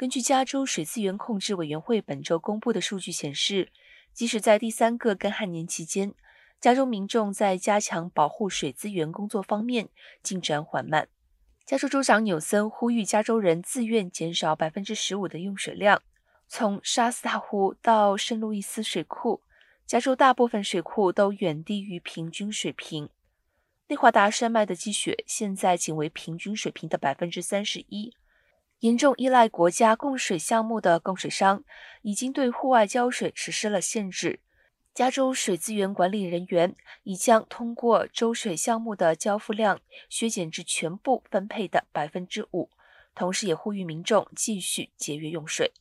根据加州水资源控制委员会本周公布的数据显示，即使在第三个干旱年期间，加州民众在加强保护水资源工作方面进展缓慢。加州州长纽森呼吁加州人自愿减少百分之十五的用水量。从沙斯塔湖到圣路易斯水库，加州大部分水库都远低于平均水平。内华达山脉的积雪现在仅为平均水平的百分之三十一。严重依赖国家供水项目的供水商已经对户外浇水实施了限制。加州水资源管理人员已将通过周水项目的交付量削减至全部分配的百分之五，同时也呼吁民众继续节约用水。